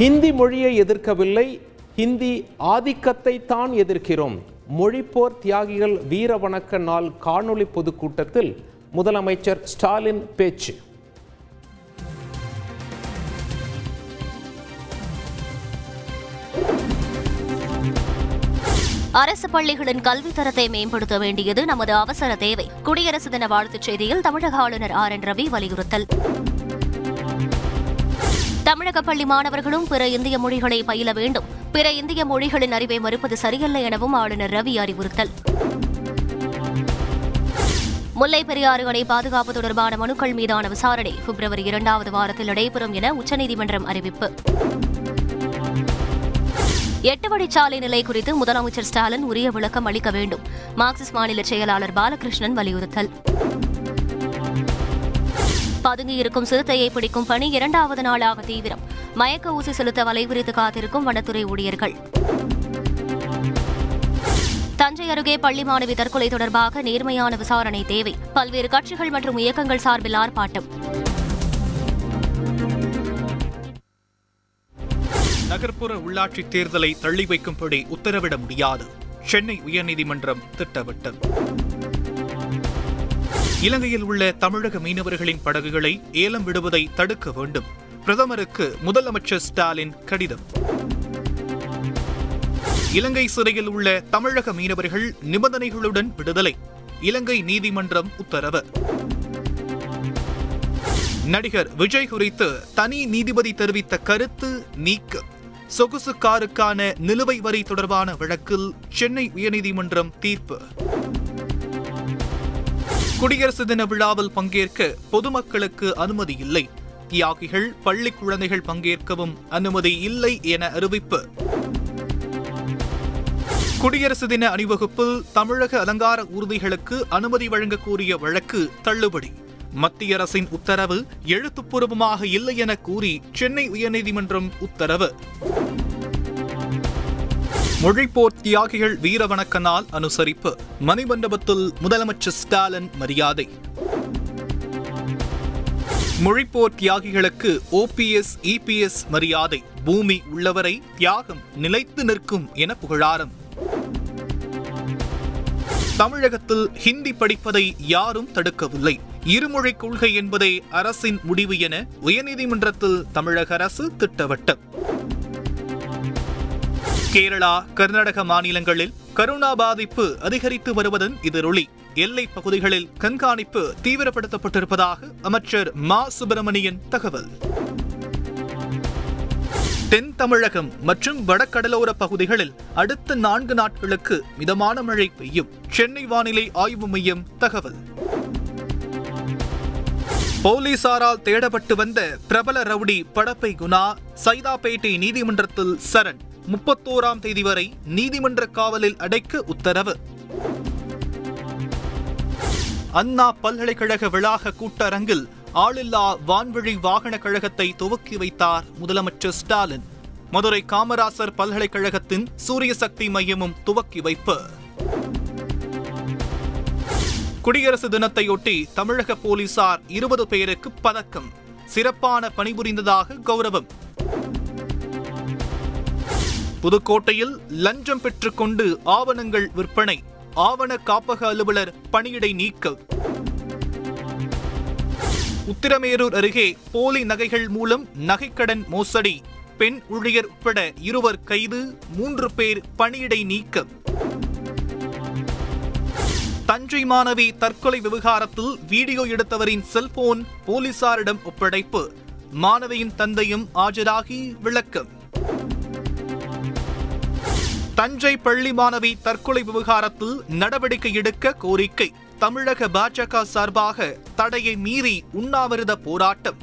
ஹிந்தி மொழியை எதிர்க்கவில்லை. ஹிந்தி ஆதிக்கத்தை தான் எதிர்க்கிறோம். மொழிப்போர் தியாகிகள் வீர வணக்க நாள் காணொளி பொதுக்கூட்டத்தில் முதலமைச்சர் ஸ்டாலின் பேச்சு. அரசு பள்ளிகளின் கல்வி தரத்தை மேம்படுத்த வேண்டியது நமது அவசர தேவை. குடியரசு தின வாழ்த்துச் செய்தியில் தமிழக ஆளுநர் ஆர் என் ரவி வலியுறுத்தல். தமிழக பள்ளி மாணவர்களும் பிற இந்திய மொழிகளை பயில வேண்டும். பிற இந்திய மொழிகளின் அறிவை மறுப்பது சரியல்ல எனவும் ஆளுநர் ரவி அறிவுறுத்தல். முல்லை பெரியாறு அணை பாதுகாப்பு தொடர்பான மனுக்கள் மீதான விசாரணை பிப்ரவரி இரண்டாவது வாரத்தில் நடைபெறும் என உச்சநீதிமன்றம் அறிவிப்பு. எட்டு வழிச்சாலை நிலை குறித்து முதலமைச்சர் ஸ்டாலின் உரிய விளக்கம் அளிக்க வேண்டும். மார்க்சிஸ்ட் மாநில செயலாளர் பாலகிருஷ்ணன் வலியுறுத்தல். பதுங்கியிருக்கும் சிறுத்தையை பிடிக்கும் பணி இரண்டாவது நாளாக தீவிரம். மயக்க ஊசி செலுத்த வலைவிரித்து காத்திருக்கும் வனத்துறை ஊழியர்கள். தஞ்சை அருகே பள்ளி மாணவி தற்கொலை தொடர்பாக நேர்மையான விசாரணை தேவை. பல்வேறு கட்சிகள் மற்றும் இயக்கங்கள் சார்பில் ஆர்ப்பாட்டம். நகர்ப்புற உள்ளாட்சி தேர்தலை தள்ளி வைக்கும்படி உத்தரவிட முடியாது. சென்னை உயர்நீதிமன்றம் திட்டவட்டம் இலங்கையில் உள்ள தமிழக மீனவர்களின் படகுகளை ஏலம் விடுவதை தடுக்க வேண்டும். பிரதமருக்கு முதலமைச்சர் ஸ்டாலின் கடிதம். இலங்கை சிறையில் உள்ள தமிழக மீனவர்கள் நிபந்தனைகளுடன் விடுதலை. இலங்கை நீதிமன்றம் உத்தரவு. நடிகர் விஜய் குறித்து தனி நீதிபதி தெரிவித்த கருத்து நீக்கு. சொகுசு காருக்கான நிலுவை வரி தொடர்பான வழக்கில் சென்னை உயர்நீதிமன்றம் தீர்ப்பு. குடியரசு தின விழாவில் பங்கேற்க பொதுமக்களுக்கு அனுமதி இல்லை. தியாகிகள் பள்ளி குழந்தைகள் பங்கேற்கவும் அனுமதி இல்லை என அறிவிப்பு. குடியரசு தின அணிவகுப்பில் தமிழக அலங்கார ஊர்திகளுக்கு அனுமதி வழங்கக்கூடிய வழக்கு தள்ளுபடி. மத்திய அரசின் உத்தரவு எழுத்துப்பூர்வமாக இல்லை என கூறி சென்னை உயர்நீதிமன்றம் உத்தரவு. மொழிப்போர் தியாகிகள் வீரவணக்கனால் நாள் அனுசரிப்பு. மணிமண்டபத்தில் முதலமைச்சர் ஸ்டாலின் மரியாதை. மொழிப்போர் தியாகிகளுக்கு ஓபிஎஸ் இபிஎஸ் மரியாதை. பூமி உள்ளவரை தியாகம் நிலைத்து நிற்கும் என புகழாரம். தமிழகத்தில் ஹிந்தி படிப்பதை யாரும் தடுக்கவில்லை. இருமொழி கொள்கை என்பதே அரசின் முடிவு என உயர்நீதிமன்றத்தில் தமிழக அரசு திட்டவட்டம். கேரளா கர்நாடக மாநிலங்களில் கரோனா பாதிப்பு அதிகரித்து வருவதன் எதிரொலி. எல்லை பகுதிகளில் கண்காணிப்பு தீவிரப்படுத்தப்பட்டிருப்பதாக அமைச்சர் மா. சுப்பிரமணியன் தகவல். தென் தமிழகம் மற்றும் வடகடலோர பகுதிகளில் அடுத்த நான்கு நாட்களுக்கு மிதமான மழை பெய்யும். சென்னை வானிலை ஆய்வு மையம் தகவல். போலீசாரால் தேடப்பட்டு வந்த பிரபல ரவுடி படப்பை குணா சைதாப்பேட்டை நீதிமன்றத்தில் சரண். முப்பத்தோராம் தேதி வரை நீதிமன்ற காவலில் அடைக்க உத்தரவு. அண்ணா பல்கலைக்கழக வளாக கூட்டரங்கில் ஆளில்லா வான்வழி வாகன கழகத்தை துவக்கி வைத்தார் முதலமைச்சர் ஸ்டாலின். மதுரை காமராசர் பல்கலைக்கழகத்தின் சூரிய சக்தி மையமும் துவக்கி வைப்பு. குடியரசு தினத்தையொட்டி தமிழக போலீசார் இருபது பேருக்கு பதக்கம். சிறப்பான பணிபுரிந்ததாக கௌரவம். புதுக்கோட்டையில் லஞ்சம் பெற்றுக்கொண்டு ஆவணங்கள் விற்பனை. ஆவண காப்பக அலுவலர் பணியிடை நீக்கல் உத்திரமேரூர் அருகே போலி நகைகள் மூலம் நகைக்கடன் மோசடி. பெண் ஊழியர் உட்பட இருவர் கைது மூன்று பேர் பணியிடை நீக்கம் தஞ்சை மாணவி தற்கொலை விவகாரத்தில் வீடியோ எடுத்தவரின் செல்போன் போலீசாரிடம் ஒப்படைப்பு. மாணவியின் தந்தையும் ஆஜராகி விளக்கம். தஞ்சை பள்ளி மாணவி தற்கொலை விவகாரத்தில் நடவடிக்கை எடுக்க கோரிக்கை. தமிழக பாஜக சார்பாக தடையை மீறி உண்ணாவிரத போராட்டம்.